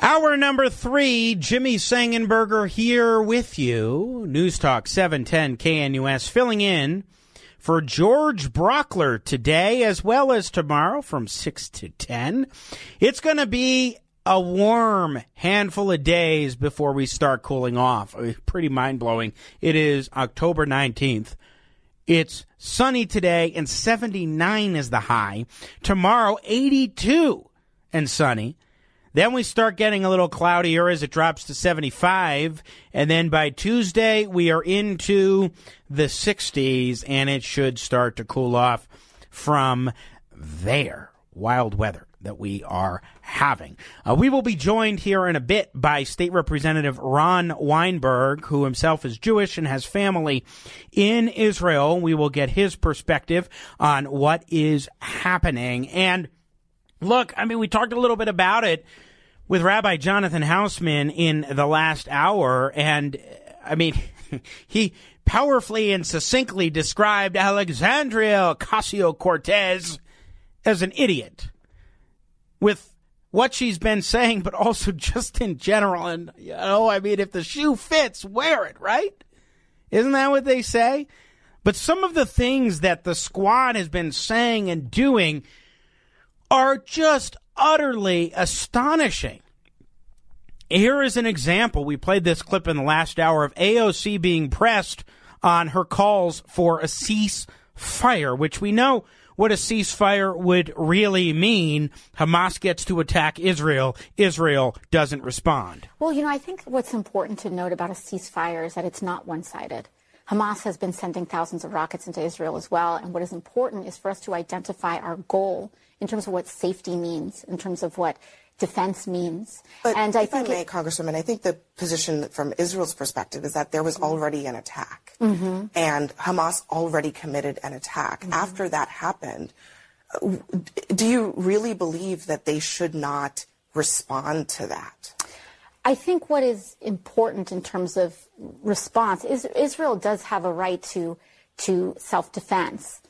Hour number three, Jimmy Sengenberger here with you. News Talk 710 KNUS filling in for George Brauchler today as well as tomorrow from 6 to 10. It's going to be a warm handful of days before we start cooling off. Uh, pretty mind blowing. It is October 19th. It's sunny today and 79 is the high. Tomorrow, 82 and sunny. Then we start getting a little cloudier as it drops to 75. And then by Tuesday, we are into the 60s and it should start to cool off from there. Wild weather that we are having. Uh, we will be joined here in a bit by State Representative Ron Weinberg, who himself is Jewish and has family in Israel. We will get his perspective on what is happening. And look, I mean, we talked a little bit about it with Rabbi Jonathan Hausman in the last hour, and I mean, he powerfully and succinctly described Alexandria Ocasio Cortez as an idiot with what she's been saying, but also just in general. And, you know, I mean, if the shoe fits, wear it, right? Isn't that what they say? But some of the things that the squad has been saying and doing are just utterly astonishing. Here is an example. We played this clip in the last hour of AOC being pressed on her calls for a ceasefire, which we know what a ceasefire would really mean. Hamas gets to attack Israel. Israel doesn't respond. Well, you know, I think what's important to note about a ceasefire is that it's not one sided. Hamas has been sending thousands of rockets into Israel as well. And what is important is for us to identify our goal in terms of what safety means, in terms of what defense means. But and I think I may, it, Congresswoman, I think the position from Israel's perspective is that there was already an attack, Mm-hmm. and Hamas already committed an attack. After that happened, do you really believe that they should not respond to that? I think what is important in terms of response is Israel does have a right to to self-defense.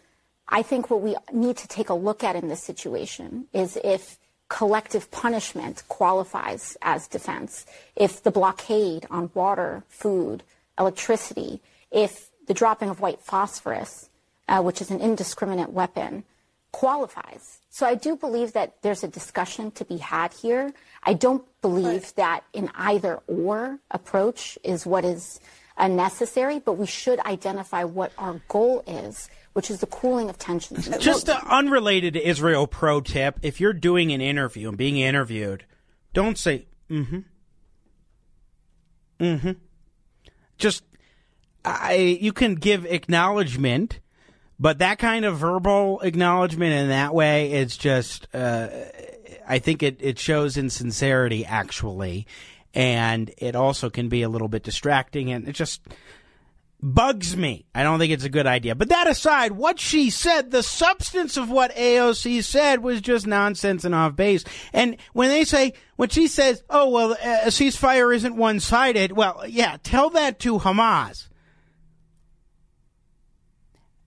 I think what we need to take a look at in this situation is if collective punishment qualifies as defense, if the blockade on water, food, electricity, if the dropping of white phosphorus, uh, which is an indiscriminate weapon, qualifies. So I do believe that there's a discussion to be had here. I don't believe that an either or approach is what is uh, necessary, but we should identify what our goal is, which is the cooling of tensions. Just an unrelated Israel pro tip: if you're doing an interview and being interviewed, don't say "mm-hmm," "mm-hmm." Just I, you can give acknowledgement, but that kind of verbal acknowledgement in that way, it's just. Uh, I think it, it shows insincerity, actually, and it also can be a little bit distracting, and it just bugs me. I don't think it's a good idea. But that aside, what she said, the substance of what AOC said was just nonsense and off base. And when they say, when she says, oh, well, a ceasefire isn't one sided, well, yeah, tell that to Hamas.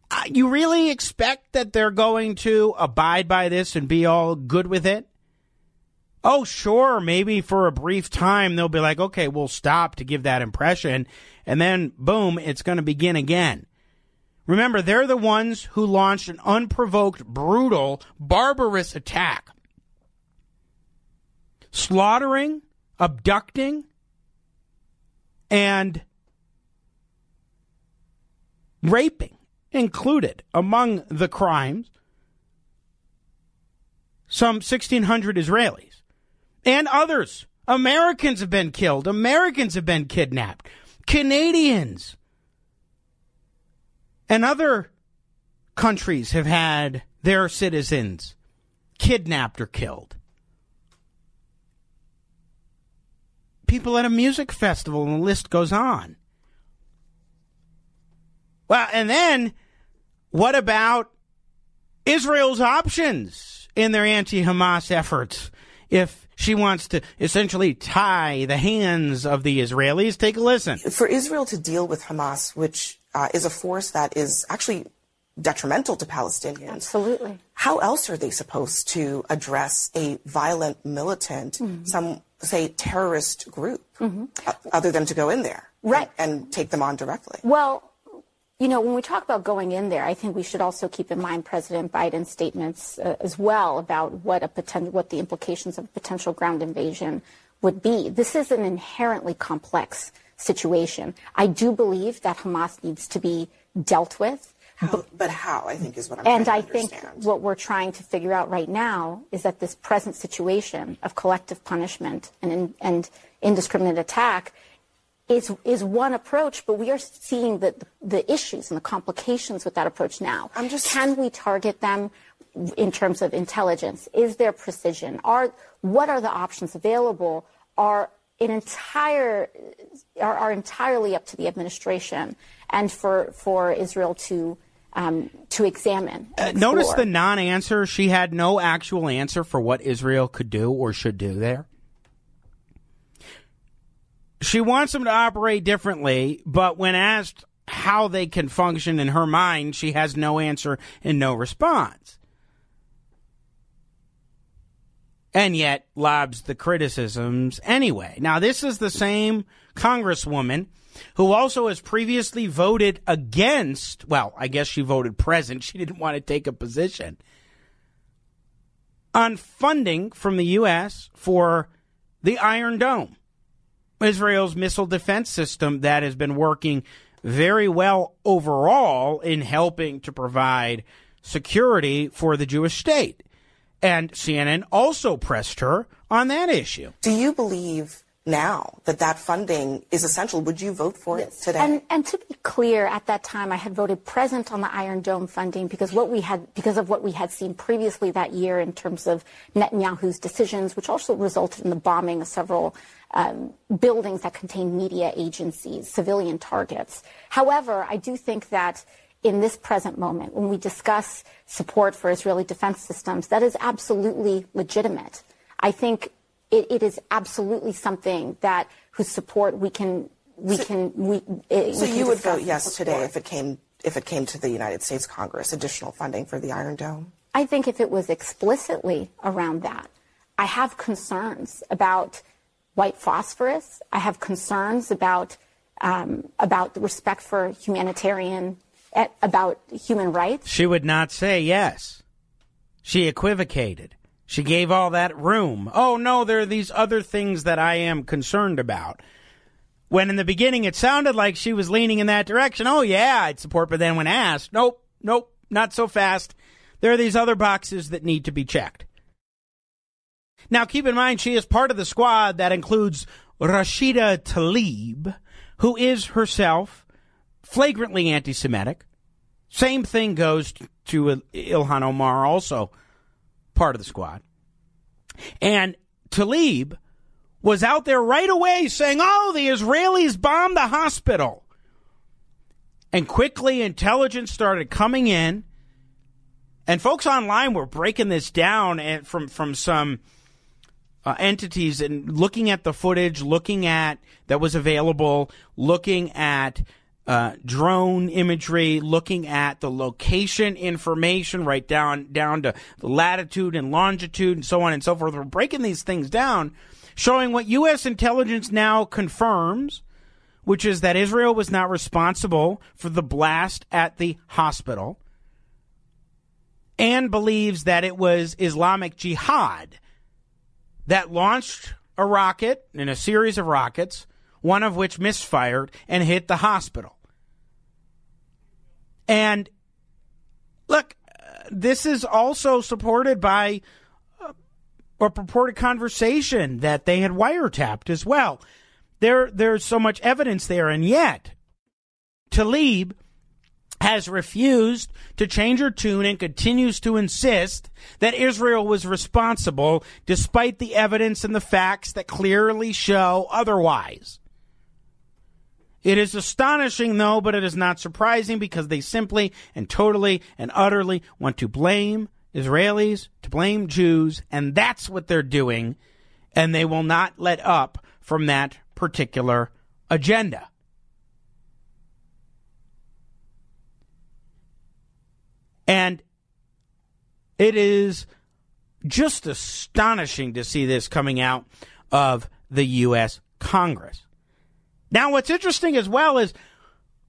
Uh, you really expect that they're going to abide by this and be all good with it? Oh, sure, maybe for a brief time they'll be like, okay, we'll stop to give that impression. And then, boom, it's going to begin again. Remember, they're the ones who launched an unprovoked, brutal, barbarous attack. Slaughtering, abducting, and raping included among the crimes some 1,600 Israelis and others. Americans have been killed. Americans have been kidnapped. Canadians and other countries have had their citizens kidnapped or killed. people at a music festival, and the list goes on. Well, and then what about Israel's options in their anti Hamas efforts? If she wants to essentially tie the hands of the Israelis, take a listen. For Israel to deal with Hamas, which uh, is a force that is actually detrimental to Palestinians. Absolutely. How else are they supposed to address a violent, militant, mm-hmm. some say terrorist group, mm-hmm. uh, other than to go in there right. and, and take them on directly? Well, you know, when we talk about going in there, I think we should also keep in mind President Biden's statements uh, as well about what a potential, what the implications of a potential ground invasion would be. This is an inherently complex situation. I do believe that Hamas needs to be dealt with. How, but how, I think, is what I'm And I think what we're trying to figure out right now is that this present situation of collective punishment and, and indiscriminate attack is is one approach, but we are seeing the the issues and the complications with that approach now. I'm just can we target them in terms of intelligence? Is there precision? Are what are the options available? Are an entire are, are entirely up to the administration and for for Israel to um, to examine. Uh, notice the non-answer. She had no actual answer for what Israel could do or should do there she wants them to operate differently, but when asked how they can function in her mind, she has no answer and no response. And yet lobs the criticisms anyway. Now, this is the same Congresswoman who also has previously voted against, well, I guess she voted present. She didn't want to take a position on funding from the U.S. for the Iron Dome. Israel's missile defense system that has been working very well overall in helping to provide security for the Jewish state. And CNN also pressed her on that issue. Do you believe now that that funding is essential. Would you vote for yes. it today? And, and, to be clear, at that time, I had voted present on the Iron Dome funding because what we had because of what we had seen previously that year in terms of Netanyahu's decisions, which also resulted in the bombing of several um, buildings that contain media agencies, civilian targets. However, I do think that in this present moment, when we discuss support for Israeli defense systems, that is absolutely legitimate. I think it, it is absolutely something that whose support we can we so, can we. It, so we you would vote yes today if it came if it came to the United States Congress additional funding for the Iron Dome. I think if it was explicitly around that, I have concerns about white phosphorus. I have concerns about um, about respect for humanitarian eh, about human rights. She would not say yes. She equivocated. She gave all that room. Oh, no, there are these other things that I am concerned about. When in the beginning it sounded like she was leaning in that direction. Oh, yeah, I'd support. But then when asked, nope, nope, not so fast. There are these other boxes that need to be checked. Now, keep in mind, she is part of the squad that includes Rashida Tlaib, who is herself flagrantly anti Semitic. Same thing goes to Ilhan Omar, also part of the squad. And Tlaib was out there right away saying, oh, the Israelis bombed the hospital. And quickly, intelligence started coming in. And folks online were breaking this down and from, from some uh, entities and looking at the footage, looking at that was available, looking at uh, drone imagery, looking at the location information right down down to the latitude and longitude and so on and so forth. We're breaking these things down, showing what U.S. intelligence now confirms, which is that Israel was not responsible for the blast at the hospital, and believes that it was Islamic Jihad that launched a rocket and a series of rockets one of which misfired and hit the hospital. And look, this is also supported by uh, a purported conversation that they had wiretapped as well. There, there's so much evidence there, and yet Tlaib has refused to change her tune and continues to insist that Israel was responsible despite the evidence and the facts that clearly show otherwise. It is astonishing, though, but it is not surprising because they simply and totally and utterly want to blame Israelis, to blame Jews, and that's what they're doing, and they will not let up from that particular agenda. And it is just astonishing to see this coming out of the U.S. Congress. Now, what's interesting as well is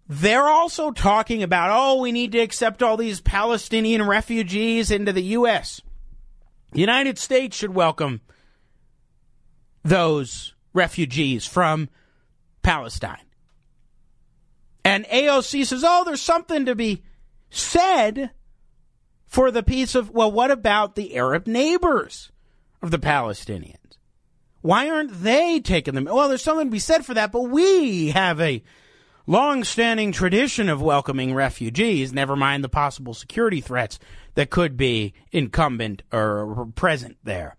they're also talking about, oh, we need to accept all these Palestinian refugees into the U.S. The United States should welcome those refugees from Palestine. And AOC says, oh, there's something to be said for the piece of, well, what about the Arab neighbors of the Palestinians? Why aren't they taking them? Well, there's something to be said for that, but we have a long-standing tradition of welcoming refugees, never mind the possible security threats that could be incumbent or present there.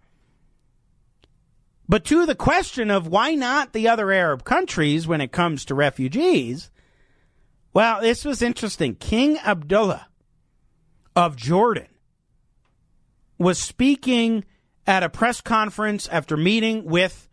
But to the question of why not the other Arab countries when it comes to refugees, well, this was interesting. King Abdullah of Jordan was speaking at a press conference after meeting with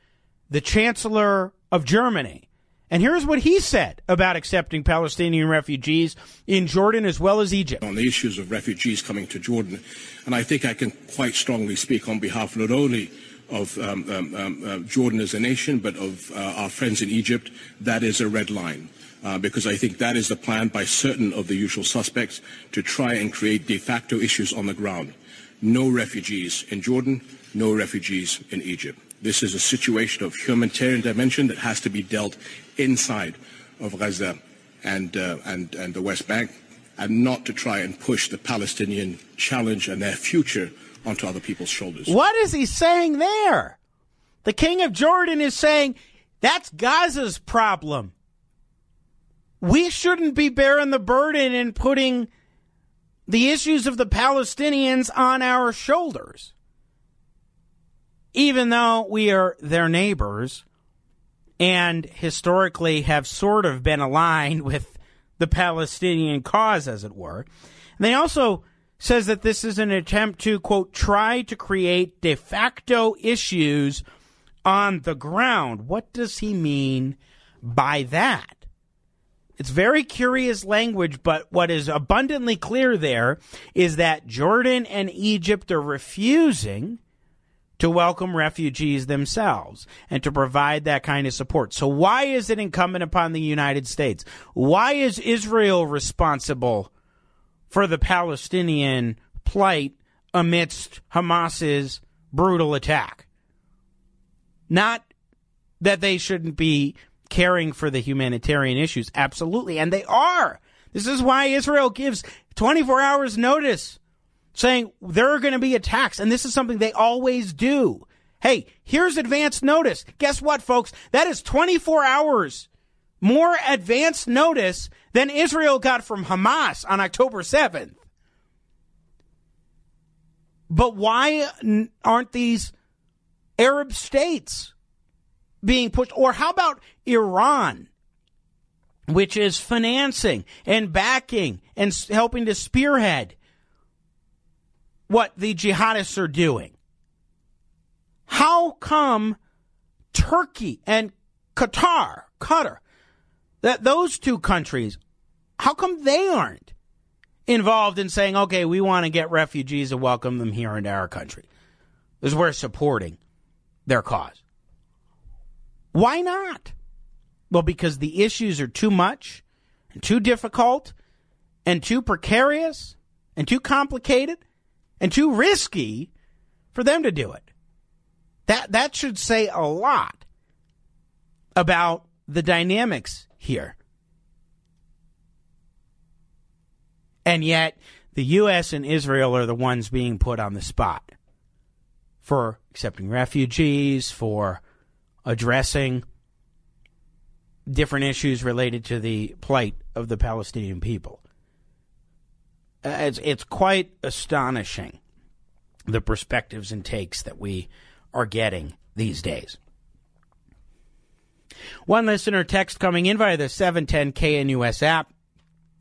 the Chancellor of Germany. And here's what he said about accepting Palestinian refugees in Jordan as well as Egypt. On the issues of refugees coming to Jordan, and I think I can quite strongly speak on behalf not only of um, um, um, uh, Jordan as a nation, but of uh, our friends in Egypt, that is a red line. Uh, because I think that is the plan by certain of the usual suspects to try and create de facto issues on the ground. No refugees in Jordan, no refugees in Egypt. This is a situation of humanitarian dimension that has to be dealt inside of Gaza and, uh, and, and the West Bank, and not to try and push the Palestinian challenge and their future onto other people's shoulders. What is he saying there? The king of Jordan is saying that's Gaza's problem. We shouldn't be bearing the burden and putting the issues of the Palestinians on our shoulders. Even though we are their neighbors and historically have sort of been aligned with the Palestinian cause, as it were. And they also says that this is an attempt to, quote, try to create de facto issues on the ground. What does he mean by that? It's very curious language, but what is abundantly clear there is that Jordan and Egypt are refusing to welcome refugees themselves and to provide that kind of support. So why is it incumbent upon the United States? Why is Israel responsible for the Palestinian plight amidst Hamas's brutal attack. Not that they shouldn't be caring for the humanitarian issues. Absolutely. And they are. This is why Israel gives 24 hours notice saying there are going to be attacks. And this is something they always do. Hey, here's advance notice. Guess what, folks? That is 24 hours more advance notice than Israel got from Hamas on October 7th. But why aren't these Arab states being pushed? Or how about Iran, which is financing and backing and helping to spearhead what the jihadists are doing? How come Turkey and Qatar, Qatar, that those two countries, how come they aren't involved in saying, okay, we want to get refugees and welcome them here into our country? Because we're supporting their cause. Why not? Well, because the issues are too much and too difficult and too precarious and too complicated and too risky for them to do it. That that should say a lot about the dynamics here. And yet, the U.S. and Israel are the ones being put on the spot for accepting refugees, for addressing different issues related to the plight of the Palestinian people. Uh, it's it's quite astonishing the perspectives and takes that we are getting these days. One listener text coming in via the 710 KNUS app.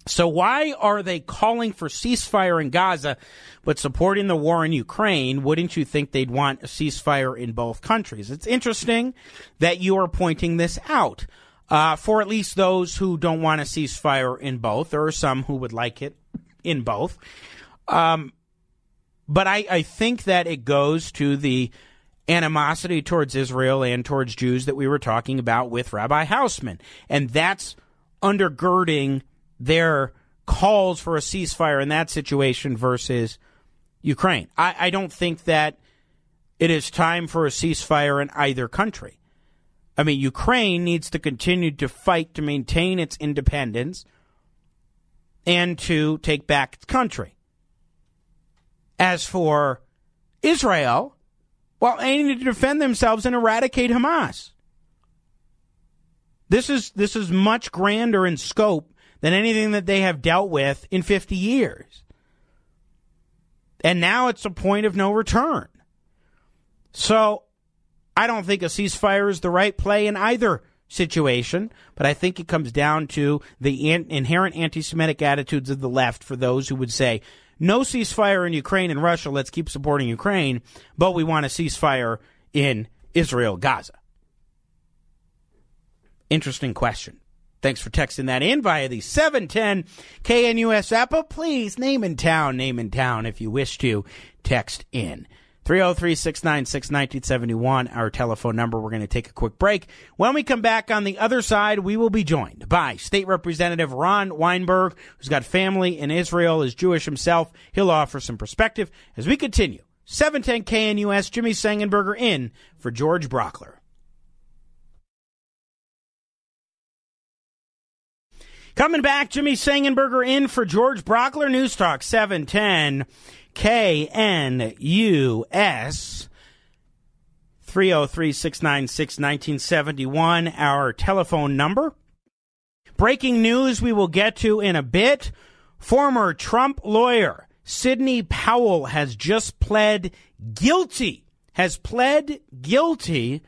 So why are they calling for ceasefire in Gaza but supporting the war in Ukraine? Wouldn't you think they'd want a ceasefire in both countries? It's interesting that you are pointing this out. Uh, for at least those who don't want a ceasefire in both, there are some who would like it in both. Um, but I, I think that it goes to the animosity towards Israel and towards Jews that we were talking about with Rabbi Hausman. And that's undergirding their calls for a ceasefire in that situation versus Ukraine. I, I don't think that it is time for a ceasefire in either country. I mean, Ukraine needs to continue to fight to maintain its independence and to take back its country. As for Israel, well, they need to defend themselves and eradicate Hamas. This is this is much grander in scope than anything that they have dealt with in 50 years. And now it's a point of no return. So I don't think a ceasefire is the right play in either situation, but I think it comes down to the in- inherent anti Semitic attitudes of the left for those who would say, no ceasefire in Ukraine and Russia, let's keep supporting Ukraine, but we want a ceasefire in Israel, Gaza. Interesting question. Thanks for texting that in via the 710 KNUS app. But please name in town, name in town if you wish to text in. 303 696 1971, our telephone number. We're going to take a quick break. When we come back on the other side, we will be joined by State Representative Ron Weinberg, who's got family in Israel, is Jewish himself. He'll offer some perspective as we continue. 710 KNUS, Jimmy Sengenberger in for George Brauchler. Coming back, Jimmy Sengenberger in for George Brauchler, News Talk 710 KNUS. 303 696 1971, our telephone number. Breaking news we will get to in a bit. Former Trump lawyer Sidney Powell has just pled guilty, has pled guilty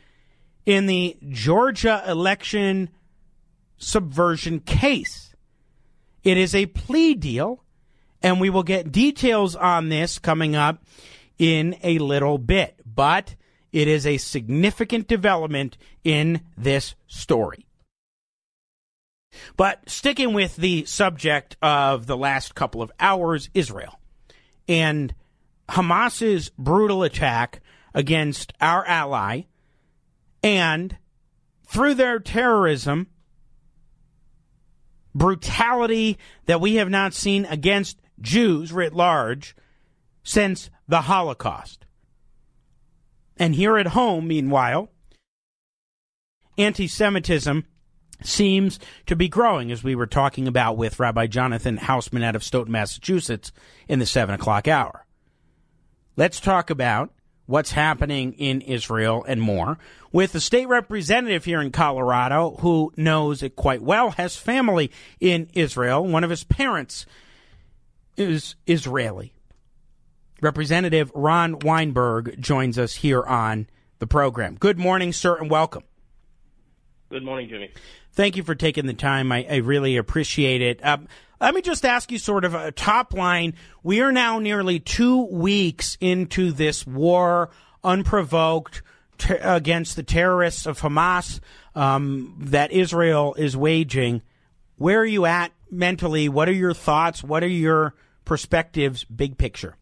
in the Georgia election subversion case. It is a plea deal, and we will get details on this coming up in a little bit. But it is a significant development in this story. But sticking with the subject of the last couple of hours, Israel and Hamas's brutal attack against our ally, and through their terrorism, brutality that we have not seen against Jews writ large since the Holocaust. And here at home, meanwhile, anti Semitism seems to be growing, as we were talking about with Rabbi Jonathan Hausman out of Stoughton, Massachusetts, in the 7 o'clock hour. Let's talk about what's happening in Israel and more with a state representative here in Colorado who knows it quite well, has family in Israel. One of his parents is Israeli. Representative Ron Weinberg joins us here on the program. Good morning, sir, and welcome. Good morning, Jimmy. Thank you for taking the time. I, I really appreciate it. Um, let me just ask you sort of a top line. We are now nearly two weeks into this war, unprovoked, ter- against the terrorists of Hamas um, that Israel is waging. Where are you at mentally? What are your thoughts? What are your perspectives, big picture?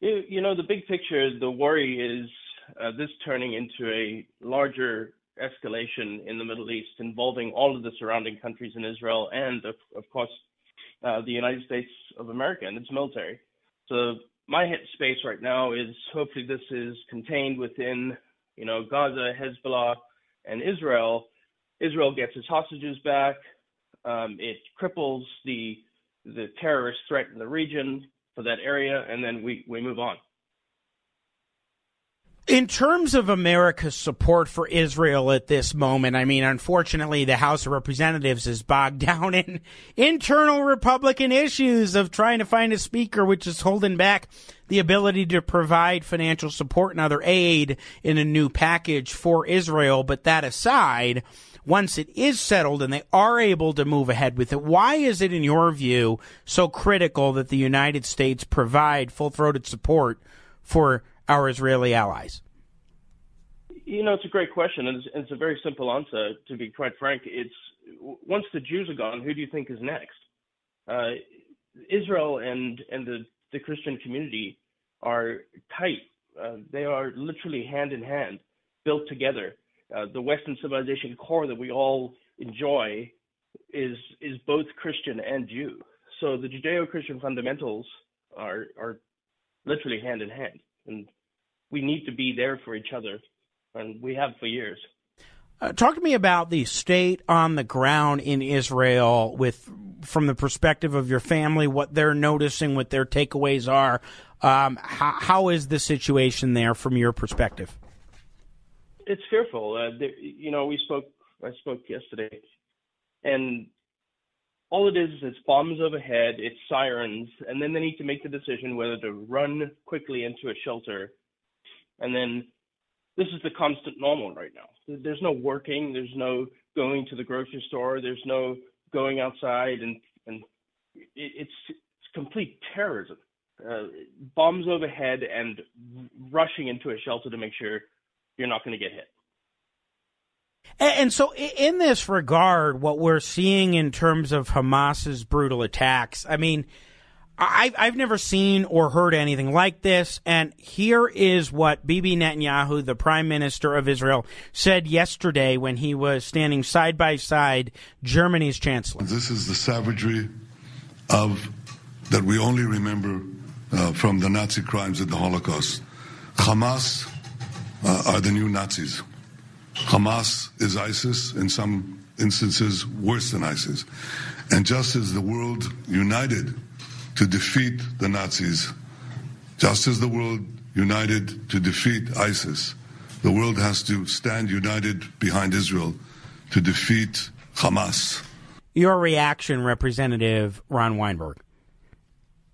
You, know, the big picture, the worry is uh, this turning into a larger escalation in the Middle East involving all of the surrounding countries in Israel and, of, of course, uh, the United States of America and its military. So my space right now is hopefully this is contained within, you know, Gaza, Hezbollah, and Israel. Israel gets its hostages back. Um, it cripples the the terrorist threat in the region for that area, and then we, we move on. In terms of America's support for Israel at this moment, I mean, unfortunately, the House of Representatives is bogged down in internal Republican issues of trying to find a speaker, which is holding back the ability to provide financial support and other aid in a new package for Israel. But that aside, once it is settled and they are able to move ahead with it, why is it, in your view, so critical that the United States provide full throated support for our Israeli allies? You know, it's a great question, and it's, it's, a very simple answer. To be quite frank, it's once the Jews are gone, who do you think is next? Uh, Israel and and the the Christian community are tight. Uh, they are literally hand in hand, built together. Uh, the Western civilization core that we all enjoy is is both Christian and Jew. So the Judeo-Christian fundamentals are are literally hand in hand, and we need to be there for each other, and we have for years. Uh, talk to me about the state on the ground in Israel, with from the perspective of your family, what they're noticing, what their takeaways are. Um, how, how is the situation there from your perspective? It's fearful. Uh, there, you know, we spoke. I spoke yesterday, and all it is is it's bombs overhead, it's sirens, and then they need to make the decision whether to run quickly into a shelter and then this is the constant normal right now. There's no working, there's no going to the grocery store, there's no going outside, and and it's, it's complete terrorism. Uh, bombs overhead and rushing into a shelter to make sure you're not going to get hit. And so, in this regard, what we're seeing in terms of Hamas's brutal attacks, I mean, I've, I've never seen or heard anything like this. And here is what Bibi Netanyahu, the prime minister of Israel, said yesterday when he was standing side by side Germany's chancellor. This is the savagery of that we only remember uh, from the Nazi crimes of the Holocaust. Hamas uh, are the new Nazis. Hamas is ISIS, in some instances, worse than ISIS. And just as the world united to defeat the Nazis, just as the world united to defeat ISIS, the world has to stand united behind Israel to defeat Hamas. Your reaction, Representative Ron Weinberg.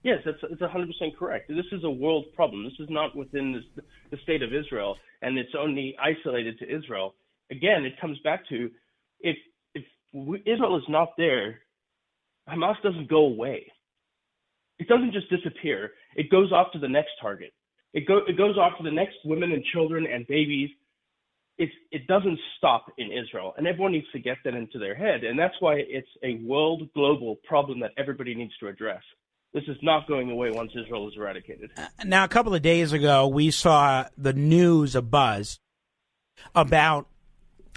Yes, that's, that's 100% correct. This is a world problem. This is not within this, the state of Israel, and it's only isolated to Israel. Again, it comes back to if, if Israel is not there, Hamas doesn't go away it doesn't just disappear. It goes off to the next target. It go it goes off to the next women and children and babies. It's it doesn't stop in Israel, and everyone needs to get that into their head, and that's why it's a world global problem that everybody needs to address. This is not going away once Israel is eradicated. Uh, now, a couple of days ago, we saw the news a buzz about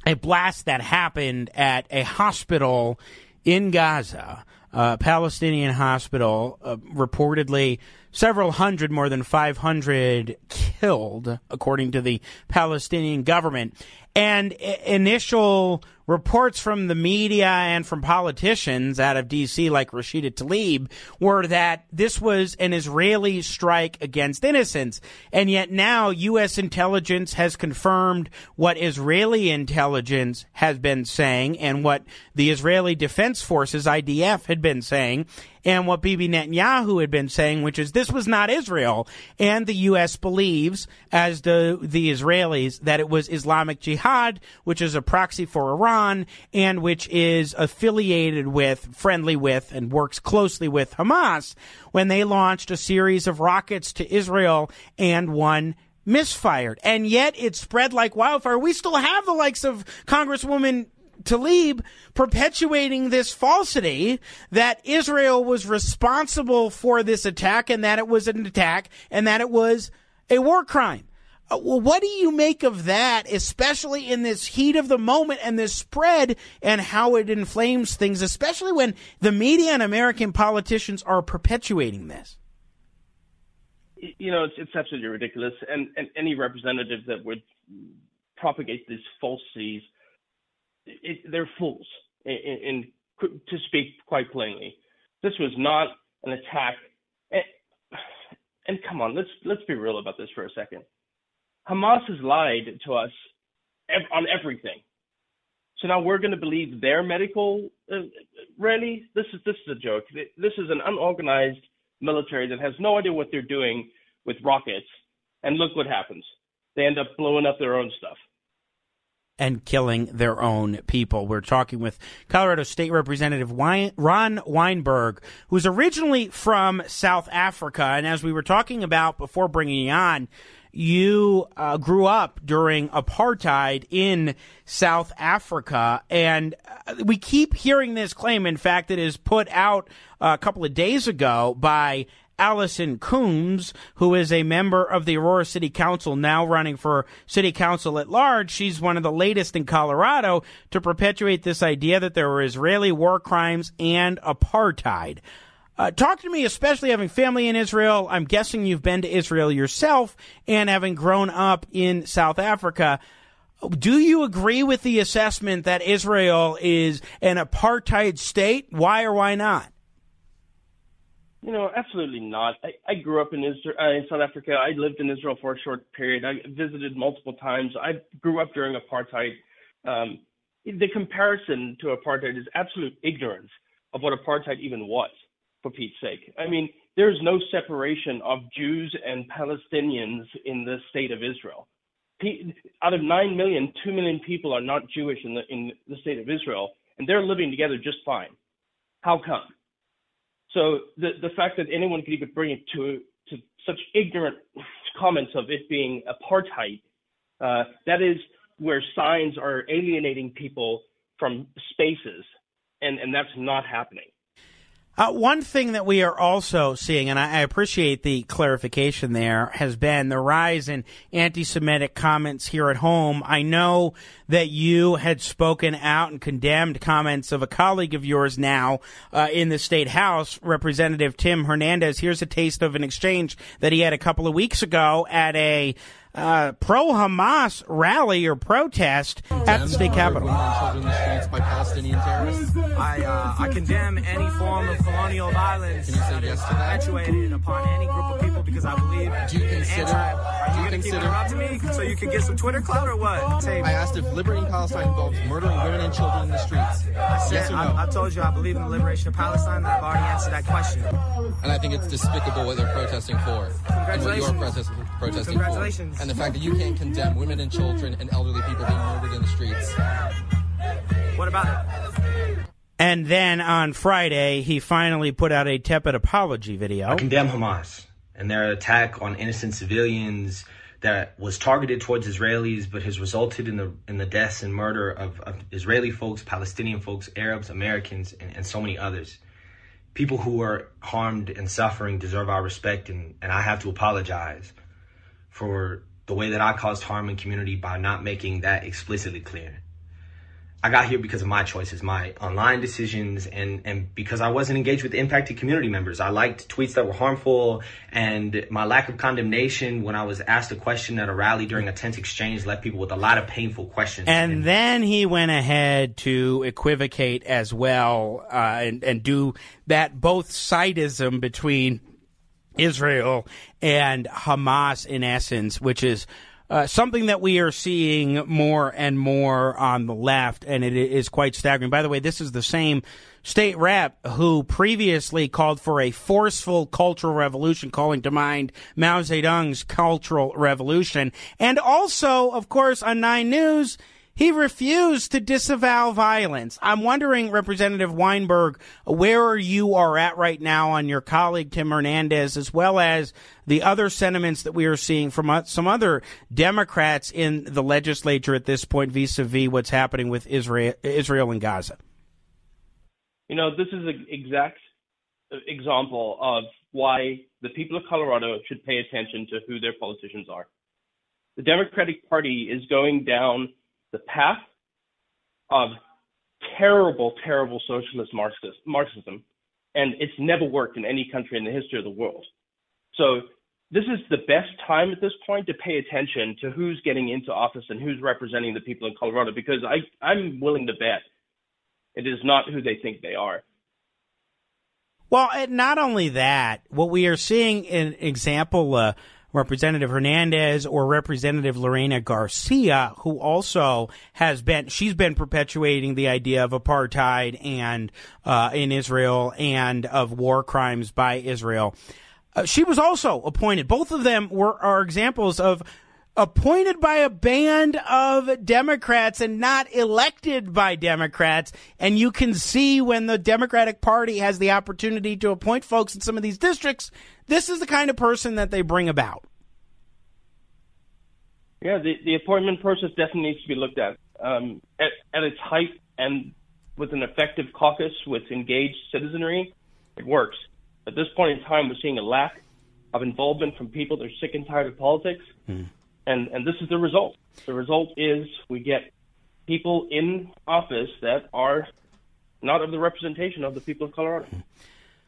a blast that happened at a hospital in Gaza uh, Palestinian hospital, uh, reportedly several hundred, more than 500 killed, according to the Palestinian government. And initial reports from the media and from politicians out of D.C., like Rashida Tlaib, were that this was an Israeli strike against innocents. And yet now U.S. intelligence has confirmed what Israeli intelligence has been saying and what the Israeli Defense Forces, IDF, had been saying and what Bibi Netanyahu had been saying, which is this was not Israel. And the U.S. believes, as do the Israelis, that it was Islamic Jihad, which is a proxy for Iran and which is affiliated with, friendly with, and works closely with Hamas when they launched a series of rockets to Israel and one misfired. And yet it spread like wildfire. We still have the likes of Congresswoman Tlaib perpetuating this falsity that Israel was responsible for this attack and that it was an attack and that it was a war crime. Uh, well, what do you make of that, especially in this heat of the moment and this spread and how it inflames things, especially when the media and American politicians are perpetuating this? You know, it's, it's absolutely ridiculous. And, and any representative that would propagate these falsities it, they're fools. and, to speak quite plainly, this was not an attack. And, and come on, let's let's be real about this for a second. Hamas has lied to us on everything. So now we're going to believe their medical. Uh, really, this is this is a joke. This is an unorganized military that has no idea what they're doing with rockets. And look what happens. They end up blowing up their own stuff and killing their own people. We're talking with Colorado State Representative Ron Weinberg, who's originally from South Africa. And as we were talking about before bringing you on, you uh, grew up during apartheid in South Africa, and uh, we keep hearing this claim. In fact, it is put out a couple of days ago by Allison Coombs, who is a member of the Aurora City Council, now running for city council at large. She's one of the latest in Colorado to perpetuate this idea that there were Israeli war crimes and apartheid. Uh, talk to me, especially having family in Israel. I'm guessing you've been to Israel yourself and having grown up in South Africa. Do you agree with the assessment that Israel is an apartheid state? Why or why not? You know, absolutely not. I, I grew up in Israel, uh, in South Africa. I lived in Israel for a short period. I visited multiple times. I grew up during apartheid. Um, the comparison to apartheid is absolute ignorance of what apartheid even was, for Pete's sake. I mean, there's no separation of Jews and Palestinians in the state of Israel. Out of 9 million, 2 million people are not Jewish in the, in the state of Israel, and they're living together just fine. How come? So the the fact that anyone could even bring it to to such ignorant comments of it being apartheid, uh, that is where signs are alienating people from spaces, and and that's not happening. Uh, one thing that we are also seeing, and I, I, appreciate the clarification there, has been the rise in anti Semitic comments here at home. I know that you had spoken out and condemned comments of a colleague of yours now uh, in the state house, Representative Tim Hernandez. Here's a taste of an exchange that he had a couple of weeks ago at a uh, pro Hamas rally or protest at the state capitol. by Palestinian terrorists. I, uh, I condemn any form of colonial violence Can you say yes to that? perpetuated upon any group of people because I believe do you consider, anti- do you, you consider, keep interrupting me so you can get some Twitter clout or what? Say, I asked if liberating Palestine involves murdering women and children in the streets. I said, yes or no? I, I, told you I believe in the liberation of Palestine, and I've already answered that question. And I think it's despicable what they're protesting for. And what you're protesting, protesting Congratulations. for. And the fact that you can't condemn women and children and elderly people being murdered in the streets. What about it? And then on Friday, he finally put out a tepid apology video. I condemn Hamas and their attack on innocent civilians that was targeted towards Israelis, but has resulted in the in the deaths and murder of, of Israeli folks, Palestinian folks, Arabs, Americans, and, and so many others. People who are harmed and suffering deserve our respect, and, and I have to apologize for the way that I caused harm in community by not making that explicitly clear. I got here because of my choices, my online decisions, and, and because I wasn't engaged with impacted community members. I liked tweets that were harmful, and my lack of condemnation when I was asked a question at a rally during a tense exchange left people with a lot of painful questions. And, and then he went ahead to equivocate as well uh, and, and do that both sidism between Israel and Hamas, in essence, which is uh, something that we are seeing more and more on the left, and it is quite staggering. By the way, this is the same state rep who previously called for a forceful cultural revolution, calling to mind Mao Zedong's cultural revolution. And also, of course, on Nine News, he refused to disavow violence. I'm wondering, Representative Weinberg, where you are at right now on your colleague Tim Hernandez, as well as the other sentiments that we are seeing from uh, some other Democrats in the legislature at this point vis-a-vis what's happening with Israel, Israel and Gaza. You know, this is an exact example of why the people of Colorado should pay attention to who their politicians are. The Democratic Party is going down the path of terrible, terrible socialist Marxism, and it's never worked in any country in the history of the world. So this is the best time at this point to pay attention to who's getting into office and who's representing the people in Colorado, because I, I'm willing to bet it is not who they think they are. Well, not only that, what we are seeing an example uh, Representative Hernandez or Representative Lorena Garcia, who also has been, she's been perpetuating the idea of apartheid and, uh, in Israel and of war crimes by Israel. Uh, she was also appointed. Both of them were, are examples of appointed by a band of Democrats and not elected by Democrats. And you can see when the Democratic Party has the opportunity to appoint folks in some of these districts, this is the kind of person that they bring about. Yeah, the, the appointment process definitely needs to be looked at. Um, at, at its height and with an effective caucus with engaged citizenry, it works. At this point in time, we're seeing a lack of involvement from people that are sick and tired of politics. Mm and and this is the result. The result is we get people in office that are not of the representation of the people of Colorado.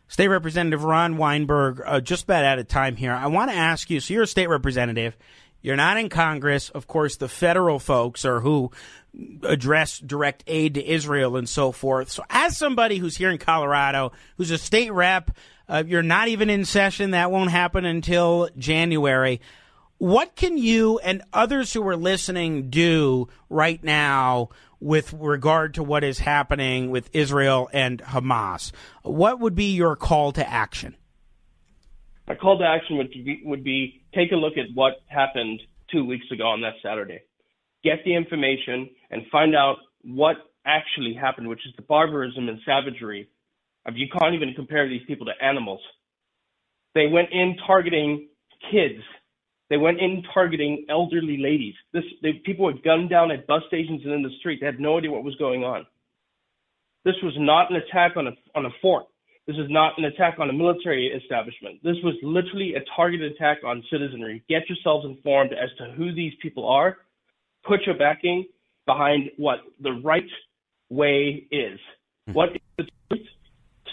State Representative Ron Weinberg, uh, just about out of time here. I want to ask you so you're a state representative. You're not in Congress. Of course, the federal folks are who address direct aid to Israel and so forth. So, as somebody who's here in Colorado, who's a state rep, uh, you're not even in session. That won't happen until January. What can you and others who are listening do right now with regard to what is happening with Israel and Hamas? What would be your call to action? My call to action would be, would be take a look at what happened two weeks ago on that Saturday. Get the information and find out what actually happened, which is the barbarism and savagery you can't even compare these people to animals. They went in targeting kids they went in targeting elderly ladies. This they, people were gunned down at bus stations and in the street. They had no idea what was going on. This was not an attack on a on a fort. This is not an attack on a military establishment. This was literally a targeted attack on citizenry. Get yourselves informed as to who these people are. Put your backing behind what the right way is. Hmm. What is the truth?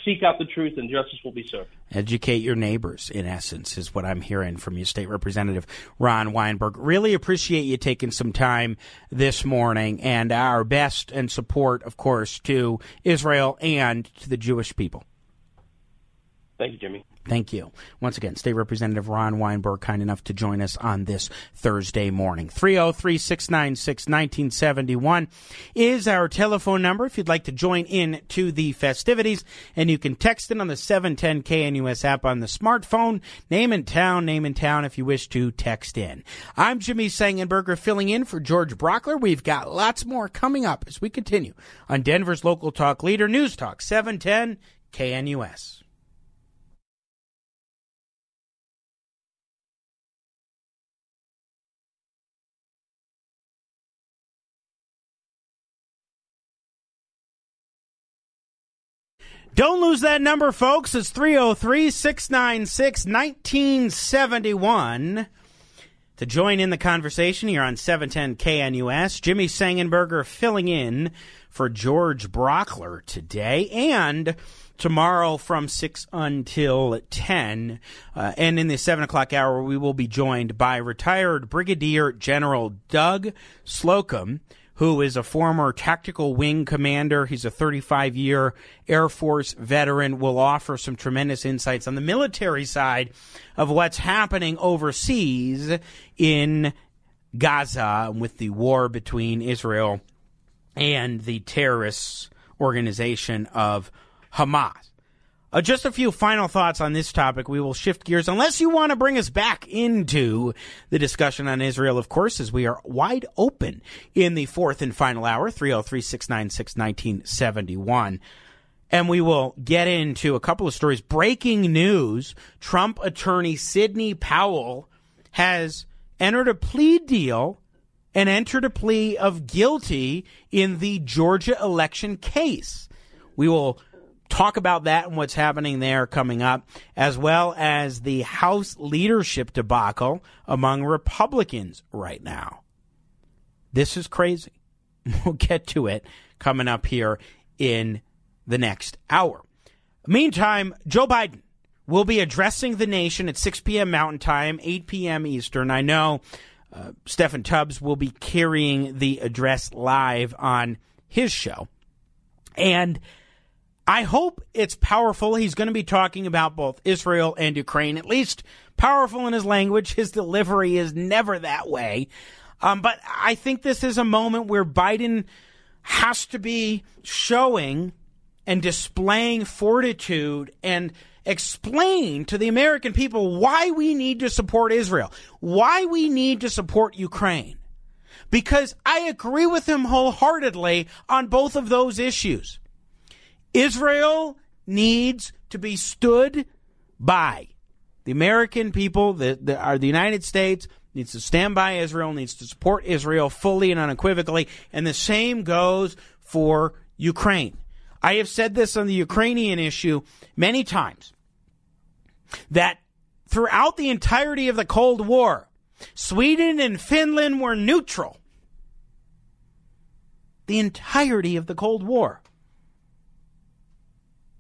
Seek out the truth and justice will be served. Educate your neighbors, in essence, is what I'm hearing from you, State Representative Ron Weinberg. Really appreciate you taking some time this morning and our best and support, of course, to Israel and to the Jewish people. Thank you, Jimmy. Thank you. Once again, State Representative Ron Weinberg, kind enough to join us on this Thursday morning. 303 696 1971 is our telephone number if you'd like to join in to the festivities. And you can text in on the 710 KNUS app on the smartphone. Name and town, name and town if you wish to text in. I'm Jimmy Sengenberger filling in for George Brauchler. We've got lots more coming up as we continue on Denver's local talk leader, News Talk 710 KNUS. Don't lose that number, folks. It's 303 696 1971. To join in the conversation here on 710 KNUS, Jimmy Sengenberger filling in for George Brauchler today and tomorrow from 6 until 10. Uh, and in the 7 o'clock hour, we will be joined by retired Brigadier General Doug Slocum who is a former tactical wing commander. He's a 35 year Air Force veteran, will offer some tremendous insights on the military side of what's happening overseas in Gaza with the war between Israel and the terrorist organization of Hamas. Uh, just a few final thoughts on this topic. We will shift gears, unless you want to bring us back into the discussion on Israel, of course, as we are wide open in the fourth and final hour, 303 696 1971. And we will get into a couple of stories. Breaking news Trump attorney Sidney Powell has entered a plea deal and entered a plea of guilty in the Georgia election case. We will talk about that and what's happening there coming up, as well as the House leadership debacle among Republicans right now. This is crazy. We'll get to it coming up here in the next hour. Meantime, Joe Biden will be addressing the nation at 6 p.m. Mountain Time, 8 p.m. Eastern. I know uh, Steffan Tubbs will be carrying the address live on his show. And I hope it's powerful. He's going to be talking about both Israel and Ukraine, at least powerful in his language. His delivery is never that way. Um, but I think this is a moment where Biden has to be showing and displaying fortitude and explain to the American people why we need to support Israel, why we need to support Ukraine. Because I agree with him wholeheartedly on both of those issues. Israel needs to be stood by. The American people, the, the, are the United States, needs to stand by Israel, needs to support Israel fully and unequivocally. And the same goes for Ukraine. I have said this on the Ukrainian issue many times that throughout the entirety of the Cold War, Sweden and Finland were neutral. The entirety of the Cold War.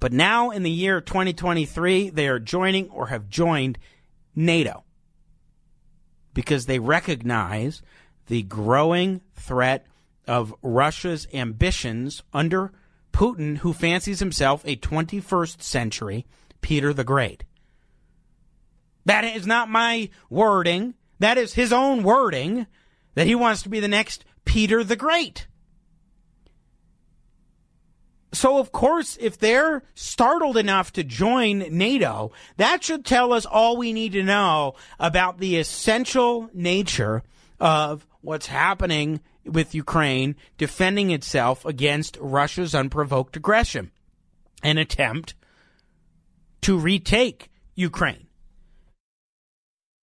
But now in the year 2023, they are joining or have joined NATO because they recognize the growing threat of Russia's ambitions under Putin, who fancies himself a 21st century Peter the Great. That is not my wording. That is his own wording that he wants to be the next Peter the Great. So, of course, if they're startled enough to join NATO, that should tell us all we need to know about the essential nature of what's happening with Ukraine defending itself against Russia's unprovoked aggression, an attempt to retake Ukraine.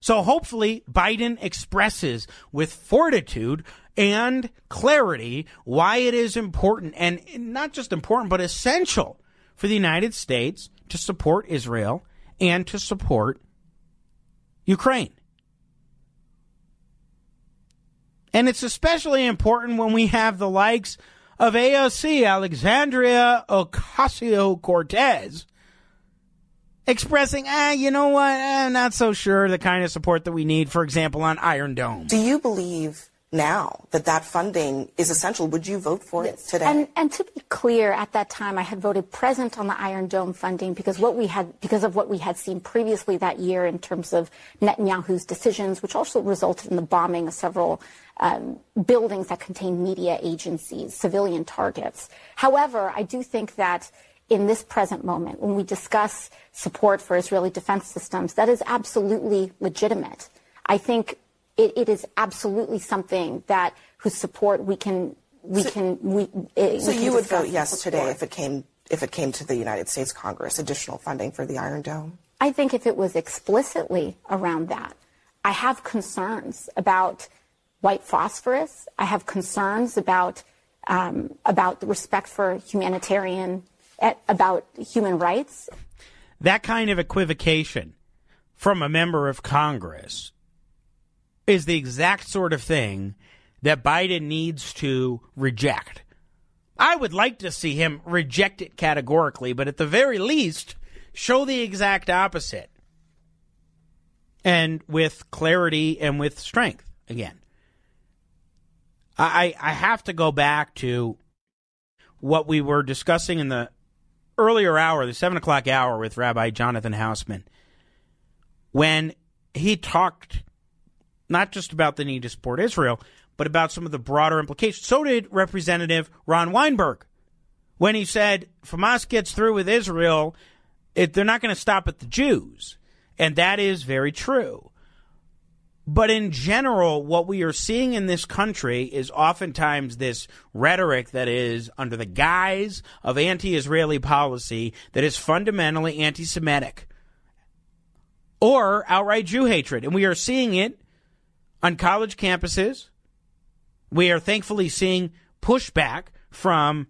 So hopefully Biden expresses with fortitude and clarity why it is important and not just important, but essential for the United States to support Israel and to support Ukraine. And it's especially important when we have the likes of AOC, Alexandria Ocasio Cortez, expressing, ah, you know what, I'm eh, not so sure the kind of support that we need, for example, on Iron Dome. Do you believe now that that funding is essential. Would you vote for yes. it today? And, and, to be clear, at that time, I had voted present on the Iron Dome funding because what we had, because of what we had seen previously that year in terms of Netanyahu's decisions, which also resulted in the bombing of several um, buildings that contain media agencies, civilian targets. However, I do think that in this present moment, when we discuss support for Israeli defense systems, that is absolutely legitimate. I think it, it is absolutely something that whose support we can we so, can we. It, so we you would vote yes today if it came if it came to the United States Congress additional funding for the Iron Dome. I think if it was explicitly around that, I have concerns about white phosphorus. I have concerns about um, about the respect for humanitarian about human rights. That kind of equivocation from a member of Congress is the exact sort of thing that Biden needs to reject. I would like to see him reject it categorically, but at the very least, show the exact opposite. And with clarity and with strength again. I, I have to go back to what we were discussing in the earlier hour, the seven o'clock hour with Rabbi Jonathan Hausman, when he talked not just about the need to support Israel, but about some of the broader implications. So did Representative Ron Weinberg when he said, if Hamas gets through with Israel, it, they're not going to stop at the Jews. And that is very true. But in general, what we are seeing in this country is oftentimes this rhetoric that is under the guise of anti Israeli policy that is fundamentally anti Semitic or outright Jew hatred. And we are seeing it on college campuses. We are thankfully seeing pushback from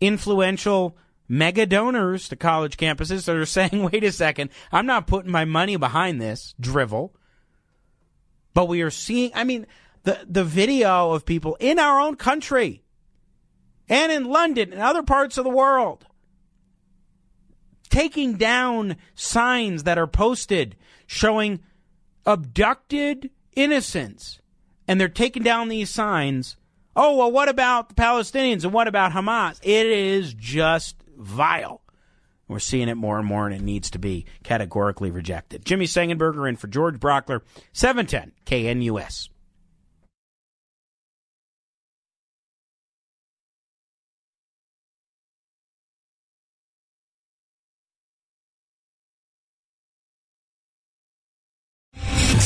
influential mega donors to college campuses that are saying, wait a second, I'm not putting my money behind this drivel. But we are seeing, I mean, the, the video of people in our own country and in London and other parts of the world taking down signs that are posted showing abducted innocents and they're taking down these signs. Oh, well, what about the Palestinians and what about Hamas? It is just vile. We're seeing it more and more, and it needs to be categorically rejected. Jimmy Sengenberger in for George Brauchler, 710 KNUS.